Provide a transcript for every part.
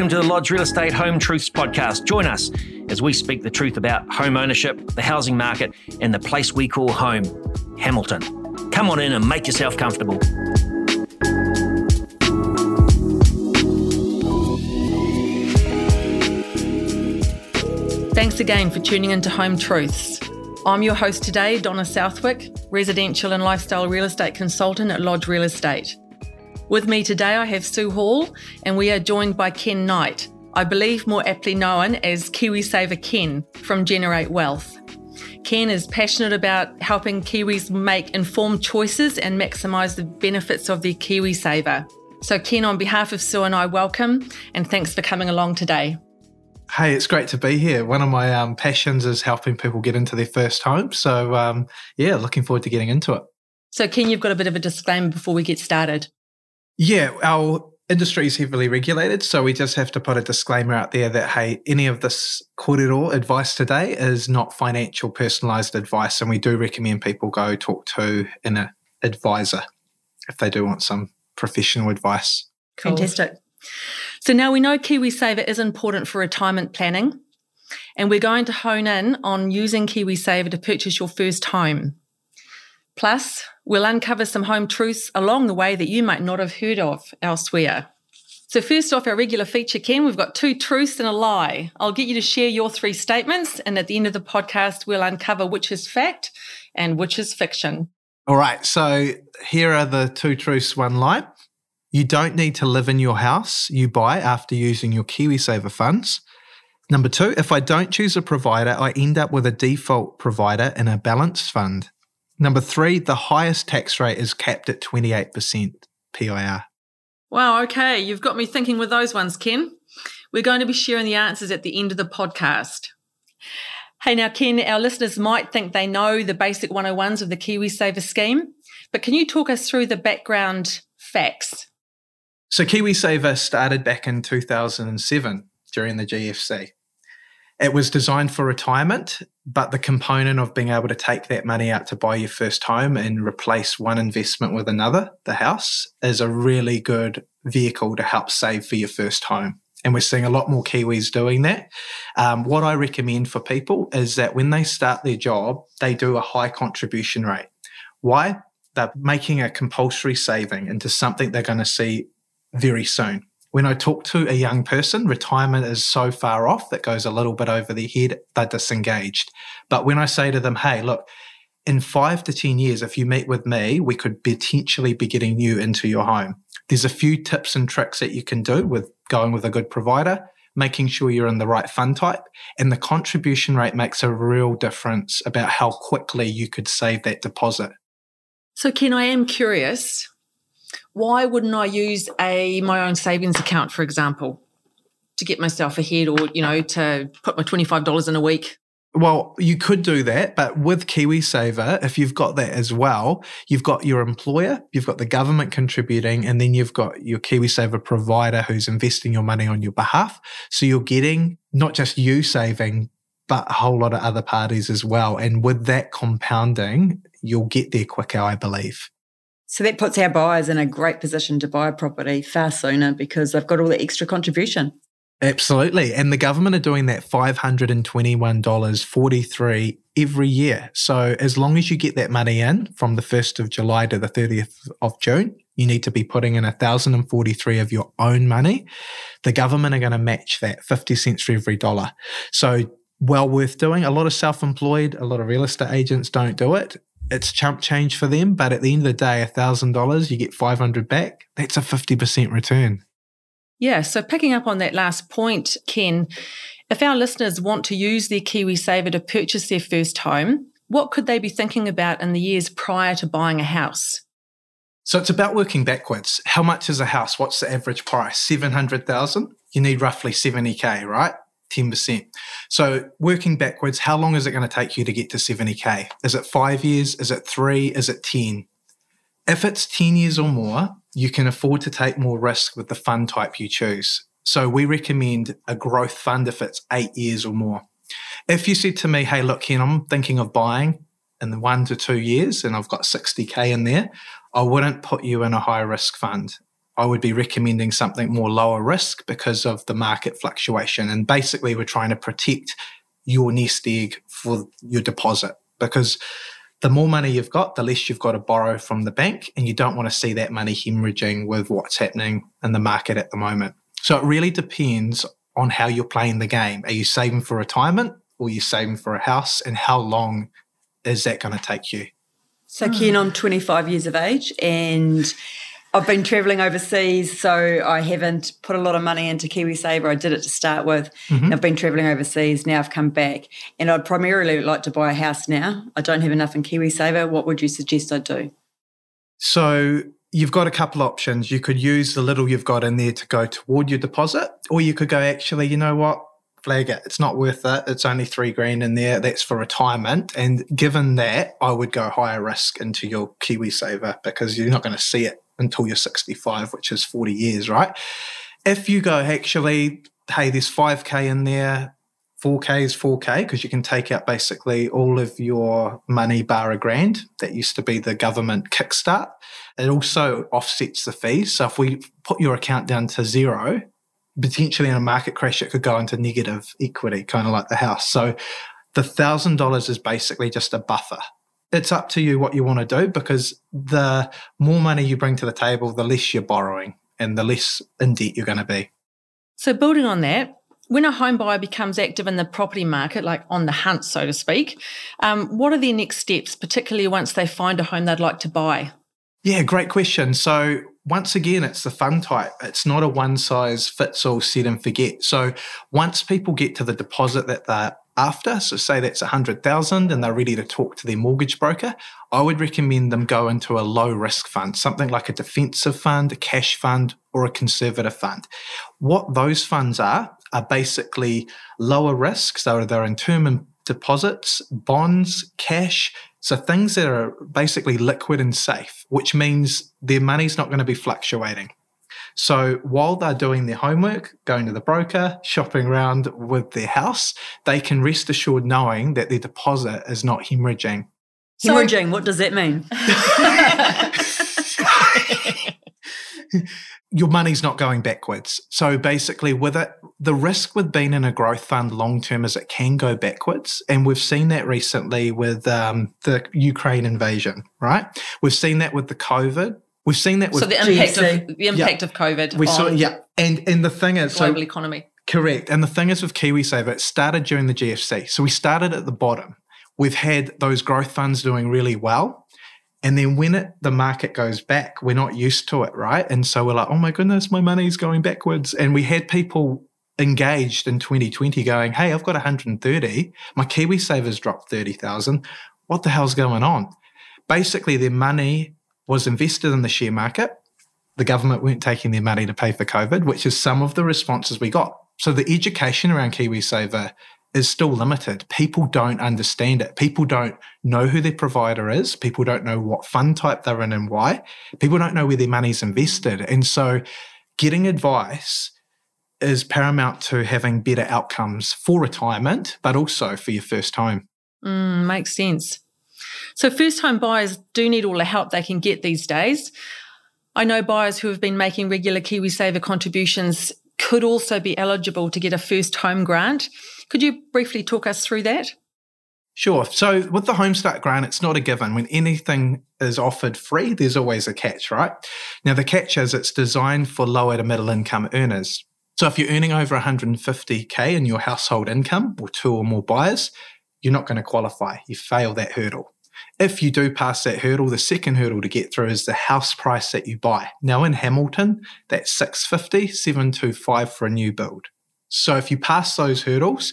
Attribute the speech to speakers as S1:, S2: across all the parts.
S1: Welcome to the Lodge Real Estate Home Truths Podcast. Join us as we speak the truth about home ownership, the housing market, and the place we call home, Hamilton. Come on in and make yourself comfortable.
S2: Thanks again for tuning into Home Truths. I'm your host today, Donna Southwick, residential and lifestyle real estate consultant at Lodge Real Estate. With me today, I have Sue Hall, and we are joined by Ken Knight, I believe more aptly known as KiwiSaver Ken from Generate Wealth. Ken is passionate about helping Kiwis make informed choices and maximise the benefits of their KiwiSaver. So, Ken, on behalf of Sue and I, welcome and thanks for coming along today.
S3: Hey, it's great to be here. One of my um, passions is helping people get into their first home. So, um, yeah, looking forward to getting into it.
S2: So, Ken, you've got a bit of a disclaimer before we get started.
S3: Yeah, our industry is heavily regulated, so we just have to put a disclaimer out there that hey, any of this korero advice today is not financial personalized advice, and we do recommend people go talk to an advisor if they do want some professional advice.
S2: Cool. Fantastic. So now we know KiwiSaver is important for retirement planning, and we're going to hone in on using KiwiSaver to purchase your first home. Plus, we'll uncover some home truths along the way that you might not have heard of elsewhere. So, first off, our regular feature, Ken, we've got two truths and a lie. I'll get you to share your three statements, and at the end of the podcast, we'll uncover which is fact and which is fiction.
S3: All right. So, here are the two truths, one lie. You don't need to live in your house you buy after using your KiwiSaver funds. Number two, if I don't choose a provider, I end up with a default provider in a balanced fund. Number three, the highest tax rate is capped at 28% PIR.
S2: Wow, okay. You've got me thinking with those ones, Ken. We're going to be sharing the answers at the end of the podcast. Hey, now, Ken, our listeners might think they know the basic 101s of the KiwiSaver scheme, but can you talk us through the background facts?
S3: So, KiwiSaver started back in 2007 during the GFC. It was designed for retirement, but the component of being able to take that money out to buy your first home and replace one investment with another, the house, is a really good vehicle to help save for your first home. And we're seeing a lot more Kiwis doing that. Um, what I recommend for people is that when they start their job, they do a high contribution rate. Why? They're making a compulsory saving into something they're going to see very soon when I talk to a young person, retirement is so far off that goes a little bit over their head, they're disengaged. But when I say to them, hey, look, in five to 10 years, if you meet with me, we could potentially be getting you into your home. There's a few tips and tricks that you can do with going with a good provider, making sure you're in the right fund type, and the contribution rate makes a real difference about how quickly you could save that deposit.
S2: So, Ken, I am curious why wouldn't I use a my own savings account, for example, to get myself ahead or, you know, to put my $25 in a week?
S3: Well, you could do that, but with KiwiSaver, if you've got that as well, you've got your employer, you've got the government contributing, and then you've got your KiwiSaver provider who's investing your money on your behalf. So you're getting not just you saving, but a whole lot of other parties as well. And with that compounding, you'll get there quicker, I believe.
S4: So that puts our buyers in a great position to buy a property far sooner because they've got all the extra contribution.
S3: Absolutely. And the government are doing that $521.43 every year. So as long as you get that money in from the 1st of July to the 30th of June, you need to be putting in 1043 of your own money. The government are going to match that 50 cents for every dollar. So well worth doing. A lot of self employed, a lot of real estate agents don't do it it's chump change for them, but at the end of the day, thousand dollars, you get five hundred back. That's a fifty percent return.
S2: Yeah. So picking up on that last point, Ken, if our listeners want to use their KiwiSaver to purchase their first home, what could they be thinking about in the years prior to buying a house?
S3: So it's about working backwards. How much is a house? What's the average price? Seven hundred thousand. You need roughly seventy k, right? 10%. So working backwards, how long is it going to take you to get to 70K? Is it five years? Is it three? Is it 10? If it's 10 years or more, you can afford to take more risk with the fund type you choose. So we recommend a growth fund if it's eight years or more. If you said to me, hey, look, Ken, I'm thinking of buying in the one to two years and I've got 60K in there, I wouldn't put you in a high risk fund. I would be recommending something more lower risk because of the market fluctuation. And basically, we're trying to protect your nest egg for your deposit because the more money you've got, the less you've got to borrow from the bank. And you don't want to see that money hemorrhaging with what's happening in the market at the moment. So it really depends on how you're playing the game. Are you saving for retirement or are you saving for a house? And how long is that going to take you?
S4: So, Ken, I'm 25 years of age and I've been traveling overseas, so I haven't put a lot of money into KiwiSaver. I did it to start with. Mm-hmm. I've been traveling overseas. Now I've come back, and I'd primarily like to buy a house now. I don't have enough in KiwiSaver. What would you suggest I do?
S3: So you've got a couple options. You could use the little you've got in there to go toward your deposit, or you could go, actually, you know what? flag it. It's not worth it. It's only three grand in there. That's for retirement. And given that, I would go higher risk into your KiwiSaver because you're not going to see it until you're 65, which is 40 years, right? If you go, actually, hey, there's 5K in there, 4K is 4K because you can take out basically all of your money bar a grand. That used to be the government kickstart. It also offsets the fees. So if we put your account down to zero, potentially in a market crash, it could go into negative equity, kind of like the house. So the thousand dollars is basically just a buffer. It's up to you what you want to do because the more money you bring to the table, the less you're borrowing and the less in debt you're going to be.
S2: So, building on that, when a home buyer becomes active in the property market, like on the hunt, so to speak, um, what are their next steps, particularly once they find a home they'd like to buy?
S3: Yeah, great question. So, once again, it's the fund type. It's not a one size fits all set and forget. So, once people get to the deposit that they're after, so say that's hundred thousand and they're ready to talk to their mortgage broker, I would recommend them go into a low risk fund, something like a defensive fund, a cash fund, or a conservative fund. What those funds are are basically lower risks. So they're in term and deposits, bonds, cash, so things that are basically liquid and safe, which means their money's not going to be fluctuating. So while they're doing their homework, going to the broker, shopping around with their house, they can rest assured knowing that their deposit is not hemorrhaging.
S4: Hemorrhaging, what does that mean?
S3: your money's not going backwards. So basically, with it, the risk with being in a growth fund long term is it can go backwards. And we've seen that recently with um, the Ukraine invasion, right? We've seen that with the COVID. We've seen that with
S2: so the impact of the impact yeah. of COVID. We saw, yeah,
S3: and and the thing is,
S2: global so, economy.
S3: Correct. And the thing is with KiwiSaver, it started during the GFC. So we started at the bottom. We've had those growth funds doing really well. And then when it, the market goes back, we're not used to it, right? And so we're like, oh my goodness, my money's going backwards. And we had people engaged in 2020 going, hey, I've got 130. My KiwiSaver's dropped 30,000. What the hell's going on? Basically, their money was invested in the share market. The government weren't taking their money to pay for COVID, which is some of the responses we got. So the education around KiwiSaver is still limited. People don't understand it. People don't know who their provider is. People don't know what fund type they're in and why. People don't know where their money's invested. And so getting advice is paramount to having better outcomes for retirement, but also for your first home.
S2: Mm, makes sense. So, first home buyers do need all the help they can get these days. I know buyers who have been making regular KiwiSaver contributions could also be eligible to get a first home grant. Could you briefly talk us through that?
S3: Sure. So with the Homestart grant, it's not a given. When anything is offered free, there's always a catch, right? Now, the catch is it's designed for lower to middle income earners. So if you're earning over 150K in your household income or two or more buyers, you're not going to qualify. You fail that hurdle. If you do pass that hurdle, the second hurdle to get through is the house price that you buy. Now in Hamilton, that's 650, 725 for a new build. So if you pass those hurdles,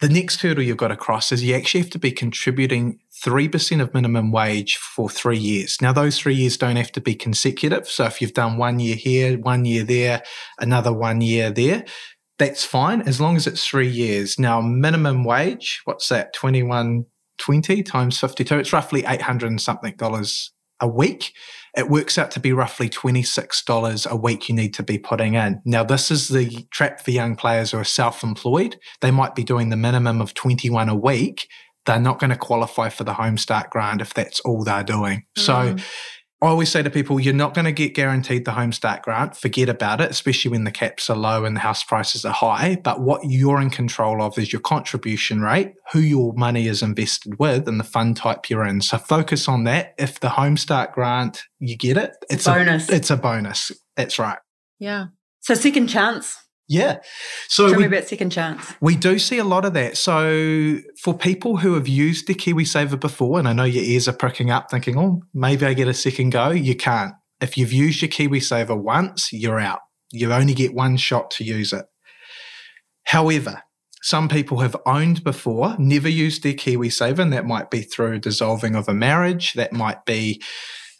S3: the next hurdle you've got to cross is you actually have to be contributing 3% of minimum wage for three years. Now, those three years don't have to be consecutive. So if you've done one year here, one year there, another one year there, that's fine as long as it's three years. Now, minimum wage, what's that? 2120 times 52. It's roughly 800 and something dollars a week it works out to be roughly $26 a week you need to be putting in. Now, this is the trap for young players who are self employed. They might be doing the minimum of 21 a week. They're not going to qualify for the Home Start grant if that's all they're doing. Mm. So, I always say to people, you're not going to get guaranteed the Home Start grant. Forget about it, especially when the caps are low and the house prices are high. But what you're in control of is your contribution rate, who your money is invested with, and the fund type you're in. So focus on that. If the Home Start grant, you get it.
S4: It's, a bonus.
S3: A, it's a bonus. That's right.
S2: Yeah.
S4: So second chance.
S3: Yeah. So
S4: Tell
S3: we,
S4: me about second chance.
S3: we do see a lot of that. So for people who have used the KiwiSaver before, and I know your ears are pricking up thinking, oh, maybe I get a second go, you can't. If you've used your KiwiSaver once, you're out. You only get one shot to use it. However, some people have owned before, never used their KiwiSaver, and that might be through dissolving of a marriage. That might be,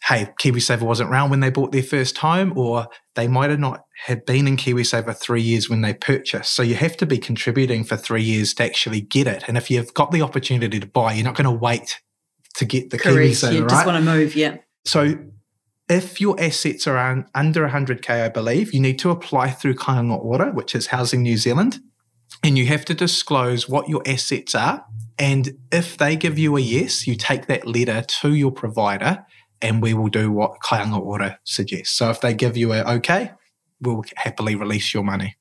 S3: hey, KiwiSaver wasn't around when they bought their first home, or they might have not had been in KiwiSaver three years when they purchased. So you have to be contributing for three years to actually get it. And if you've got the opportunity to buy, you're not going to wait to get the
S4: Correct.
S3: KiwiSaver,
S4: You
S3: right?
S4: just want to move, yeah.
S3: So if your assets are un- under 100k, I believe, you need to apply through Kāinga Ora, which is Housing New Zealand, and you have to disclose what your assets are. And if they give you a yes, you take that letter to your provider, and we will do what Kāinga Ora suggests. So if they give you a okay, we'll happily release your money.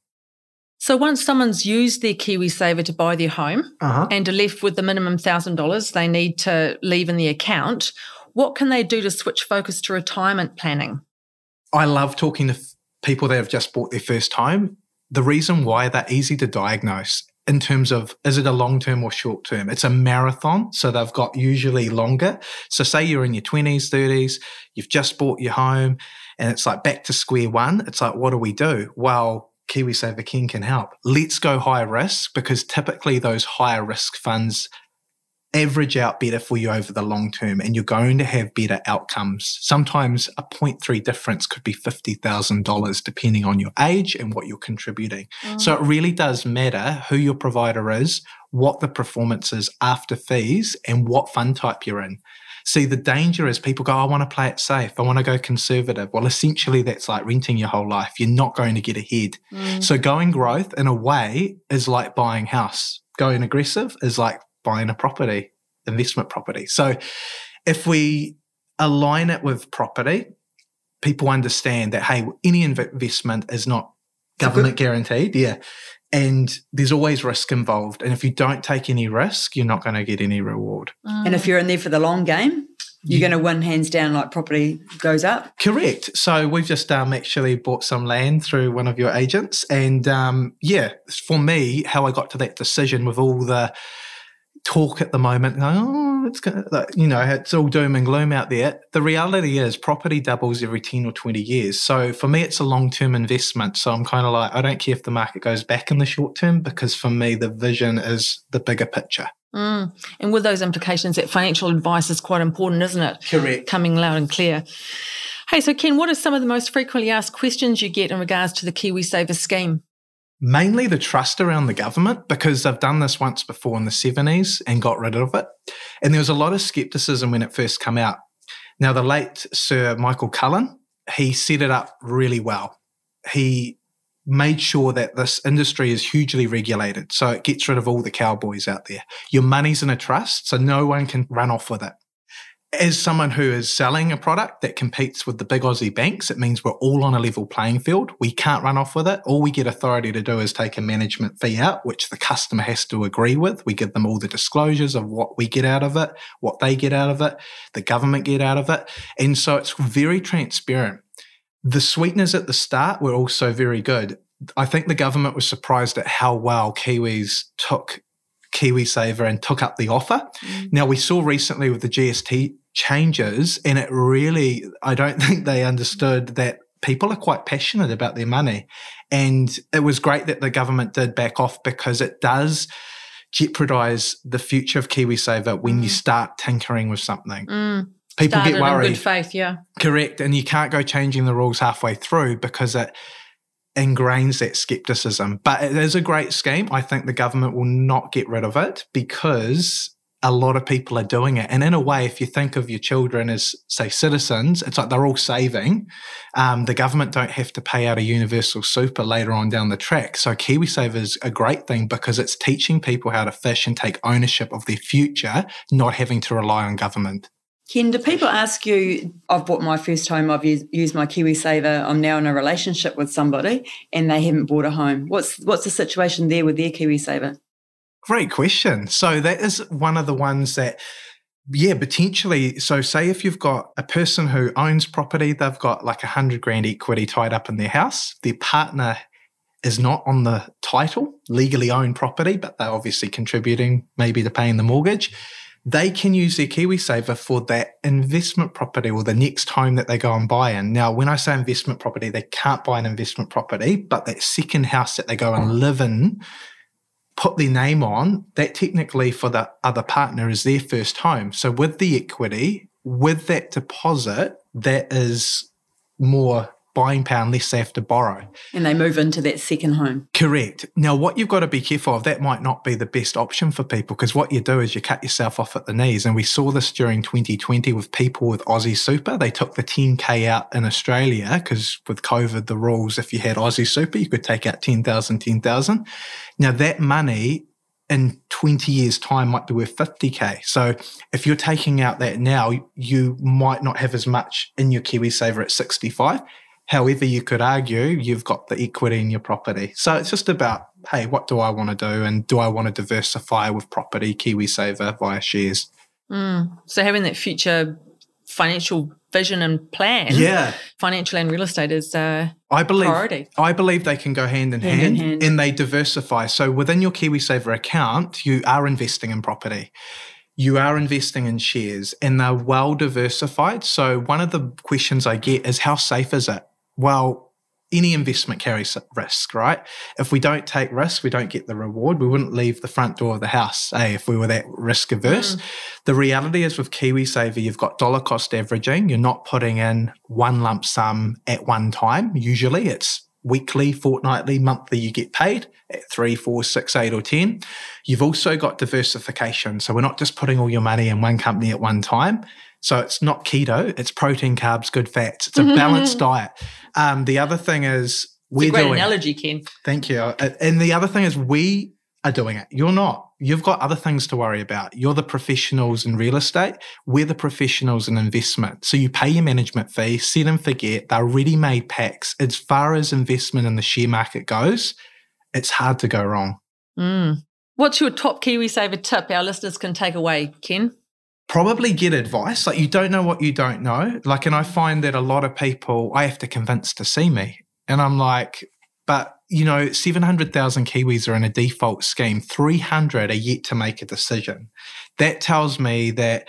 S2: So once someone's used their KiwiSaver to buy their home
S3: Uh-huh.
S2: and are left with the minimum $1,000 they need to leave in the account, what can they do to switch focus to retirement planning?
S3: I love talking to people that have just bought their first home. The reason why they're easy to diagnose in terms of is it a long term or short term? It's a marathon. So they've got usually longer. So, say you're in your 20s, 30s, you've just bought your home, and it's like back to square one. It's like, what do we do? Well, KiwiSaver King can help. Let's go high risk because typically those higher risk funds average out better for you over the long term and you're going to have better outcomes. Sometimes a 0.3 difference could be $50,000 depending on your age and what you're contributing. Mm. So it really does matter who your provider is, what the performance is after fees, and what fund type you're in. See, the danger is people go, I want to play it safe. I want to go conservative. Well, essentially, that's like renting your whole life. You're not going to get ahead. Mm. So, going growth in a way is like buying house. Going aggressive is like buying a property, investment property. So, if we align it with property, people understand that, hey, any investment is not government guaranteed. Yeah. And there's always risk involved. And if you don't take any risk, you're not going to get any reward.
S4: And if you're in there for the long game, you're going to win hands down like property goes up.
S3: Correct. So we've just um, actually bought some land through one of your agents. And um, yeah, for me, how I got to that decision with all the talk at the moment, going, oh, it's going you know, it's all doom and gloom out there. The reality is property doubles every 10 or 20 years. So for me, it's a long term investment. So I'm kind of like, I don't care if the market goes back in the short term because for me, the vision is the bigger picture.
S2: Mm. And with those implications, that financial advice is quite important, isn't it?
S3: Correct.
S2: Coming loud and clear. Hey, so Ken, what are some of the most frequently asked questions you get in regards to the KiwiSaver scheme?
S3: Mainly the trust around the government because they've done this once before in the 70s and got rid of it. And there was a lot of skepticism when it first came out. Now, the late Sir Michael Cullen, he set it up really well. He made sure that this industry is hugely regulated. So it gets rid of all the cowboys out there. Your money's in a trust, so no one can run off with it. As someone who is selling a product that competes with the big Aussie banks, it means we're all on a level playing field. We can't run off with it. All we get authority to do is take a management fee out, which the customer has to agree with. We give them all the disclosures of what we get out of it, what they get out of it, the government get out of it. And so it's very transparent. The sweeteners at the start were also very good. I think the government was surprised at how well Kiwis took KiwiSaver and took up the offer. Mm. Now, we saw recently with the GST changes, and it really, I don't think they understood that people are quite passionate about their money. And it was great that the government did back off because it does jeopardize the future of KiwiSaver when you start tinkering with something.
S2: Mm.
S3: People
S2: Started
S3: get
S2: in
S3: worried.
S2: good faith, yeah.
S3: Correct. And you can't go changing the rules halfway through because it ingrains that skepticism. But it is a great scheme. I think the government will not get rid of it because a lot of people are doing it. And in a way, if you think of your children as, say, citizens, it's like they're all saving. Um, the government don't have to pay out a universal super later on down the track. So KiwiSaver is a great thing because it's teaching people how to fish and take ownership of their future, not having to rely on government.
S4: Ken, do people ask you, I've bought my first home, I've used, used my KiwiSaver, I'm now in a relationship with somebody and they haven't bought a home. What's what's the situation there with their KiwiSaver?
S3: Great question. So that is one of the ones that yeah, potentially. So, say if you've got a person who owns property, they've got like a hundred grand equity tied up in their house. Their partner is not on the title, legally owned property, but they're obviously contributing maybe to paying the mortgage they can use their KiwiSaver for that investment property or the next home that they go and buy in. Now, when I say investment property, they can't buy an investment property, but that second house that they go and mm. live in, put their name on, that technically for the other partner is their first home. So with the equity, with that deposit, that is more buying power unless they have to borrow.
S4: And they move into that second home.
S3: Correct. Now, what you've got to be careful of, that might not be the best option for people because what you do is you cut yourself off at the knees. And we saw this during 2020 with people with Aussie Super. They took the 10K out in Australia because with COVID, the rules, if you had Aussie Super, you could take out 10,000, 10,000. Now, that money in 20 years time might be worth 50k so if you're taking out that now you might not have as much in your KiwiSaver at 65 However, you could argue you've got the equity in your property. So it's just about, hey, what do I want to do? And do I want to diversify with property, KiwiSaver via shares?
S2: Mm. So having that future financial vision and plan,
S3: yeah,
S2: financial and real estate is uh,
S3: I believe
S2: priority.
S3: I believe they can go hand in hand,
S4: hand, in hand,
S3: and they diversify. So within your KiwiSaver account, you are investing in property you are investing in shares and they're well diversified. So, one of the questions I get is how safe is it? Well, any investment carries risk, right? If we don't take risk, we don't get the reward. We wouldn't leave the front door of the house, eh, if we were that risk averse. Mm. The reality is with KiwiSaver, you've got dollar cost averaging. You're not putting in one lump sum at one time. Usually it's weekly, fortnightly, monthly, you get paid at three, four, six, eight, or 10. You've also got diversification. So we're not just putting all your money in one company at one time. So it's not keto, it's protein, carbs, good fats. It's a balanced diet. Um, the other thing is
S2: we're
S3: it's a great
S2: doing analogy, Ken.
S3: Thank you. Uh, and the other thing is we are doing it. You're not. You've got other things to worry about. You're the professionals in real estate. We're the professionals in investment. So you pay your management fee, set and forget. They're ready-made packs. As far as investment in the share market goes, it's hard to go wrong.
S2: Mm. What's your top KiwiSaver tip our listeners can take away, Ken?
S3: Probably get advice. Like you don't know what you don't know. Like, and I find that a lot of people I have to convince to see me. And I'm like, but you know, 700,000 Kiwis are in a default scheme. 300 are yet to make a decision. That tells me that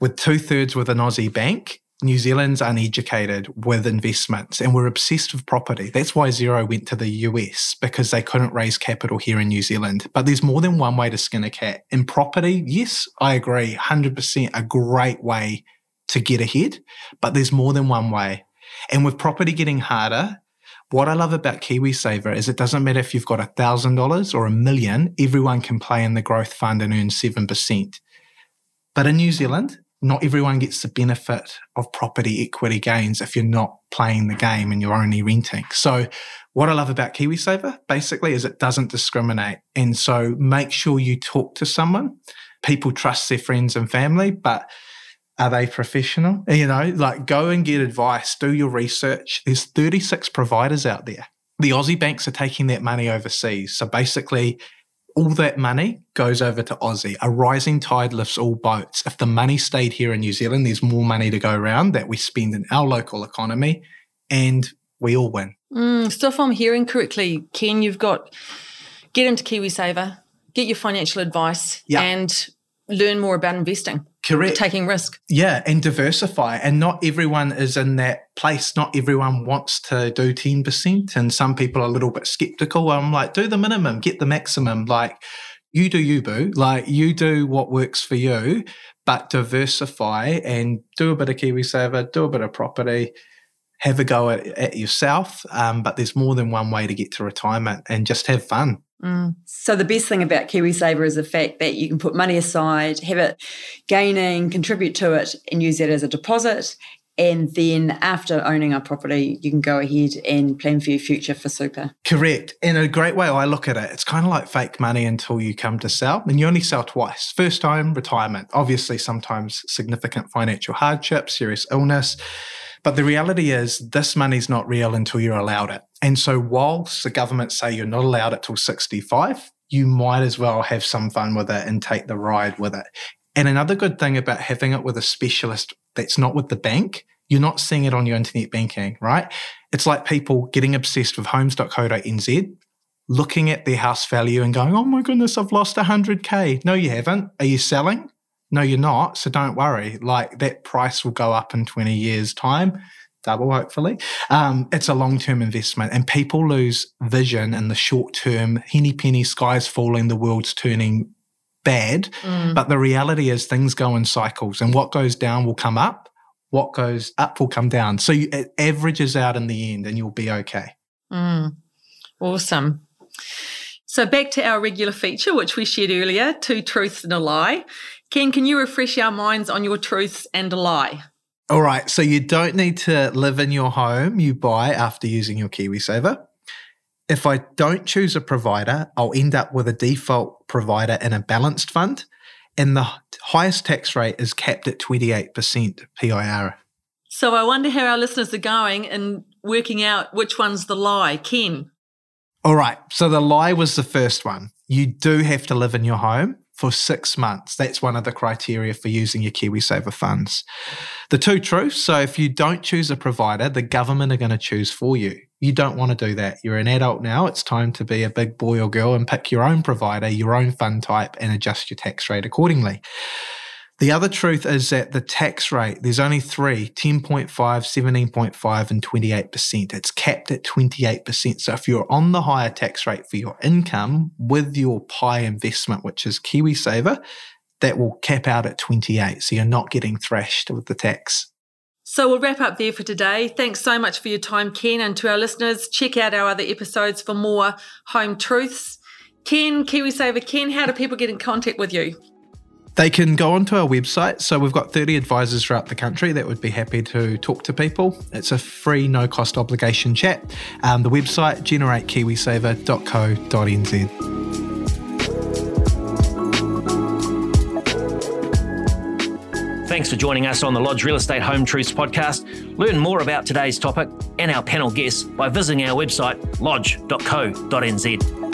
S3: with two thirds with an Aussie bank, New Zealand's uneducated with investments and we're obsessed with property. That's why Xero went to the US because they couldn't raise capital here in New Zealand. But there's more than one way to skin a cat. In property, yes, I agree, 100% a great way to get ahead, but there's more than one way. And with property getting harder, what I love about KiwiSaver is it doesn't matter if you've got $1,000 or a million, everyone can play in the growth fund and earn 7%. But in New Zealand, not everyone gets the benefit of property equity gains if you're not playing the game and you're only renting. So, what I love about KiwiSaver basically is it doesn't discriminate. And so, make sure you talk to someone. People trust their friends and family, but are they professional? You know, like go and get advice, do your research. There's 36 providers out there. The Aussie banks are taking that money overseas. So, basically, all that money goes over to Aussie. A rising tide lifts all boats. If the money stayed here in New Zealand, there's more money to go around that we spend in our local economy and we all win.
S2: Mm, so if I'm hearing correctly, Ken, you've got get into KiwiSaver, get your financial advice
S3: yep.
S2: and learn more about investing.
S3: Correct.
S2: Taking risk.
S3: Yeah, and diversify. And not everyone is in that place. Not everyone wants to do 10%. And some people are a little bit skeptical. I'm like, do the minimum, get the maximum. Like, you do you, boo. Like, you do what works for you, but diversify and do a bit of KiwiSaver, do a bit of property, have a go at, at yourself. Um, but there's more than one way to get to retirement and just have fun.
S4: Mm. So the best thing about KiwiSaver is the fact that you can put money aside, have it gaining, contribute to it, and use that as a deposit. And then after owning a property, you can go ahead and plan for your future for super.
S3: Correct. In a great way, I look at it, it's kind of like fake money until you come to sell. And you only sell twice. First time, retirement. Obviously, sometimes significant financial hardship, serious illness. But the reality is, this money's not real until you're allowed it. And so, whilst the government say you're not allowed it till 65, you might as well have some fun with it and take the ride with it. And another good thing about having it with a specialist that's not with the bank, you're not seeing it on your internet banking, right? It's like people getting obsessed with homes.co.nz, looking at their house value and going, oh my goodness, I've lost 100K. No, you haven't. Are you selling? No, you're not. So don't worry. Like that price will go up in 20 years' time double, hopefully. Um, it's a long term investment, and people lose vision in the short term. Henny penny, skies falling, the world's turning bad. Mm. But the reality is, things go in cycles, and what goes down will come up. What goes up will come down. So you, it averages out in the end, and you'll be okay.
S2: Mm. Awesome. So back to our regular feature, which we shared earlier: two truths and a lie. Ken, can you refresh our minds on your truths and a lie?
S3: All right. So you don't need to live in your home you buy after using your KiwiSaver. If I don't choose a provider, I'll end up with a default provider in a balanced fund. And the highest tax rate is capped at 28% PIR.
S2: So I wonder how our listeners are going and working out which one's the lie. Ken.
S3: All right. So the lie was the first one. You do have to live in your home for six months. That's one of the criteria for using your KiwiSaver funds. The two truths so if you don't choose a provider, the government are going to choose for you. You don't want to do that. You're an adult now. It's time to be a big boy or girl and pick your own provider, your own fund type, and adjust your tax rate accordingly. The other truth is that the tax rate, there's only three 10.5, 17.5, and 28%. It's capped at 28%. So if you're on the higher tax rate for your income with your PI investment, which is KiwiSaver, that will cap out at 28. So you're not getting thrashed with the tax.
S2: So we'll wrap up there for today. Thanks so much for your time, Ken. And to our listeners, check out our other episodes for more home truths. Ken, KiwiSaver Ken, how do people get in contact with you?
S3: They can go onto our website. So we've got 30 advisors throughout the country that would be happy to talk to people. It's a free, no cost obligation chat. Um, the website, generatekiwisaver.co.nz.
S1: Thanks for joining us on the Lodge Real Estate Home Truths podcast. Learn more about today's topic and our panel guests by visiting our website, lodge.co.nz.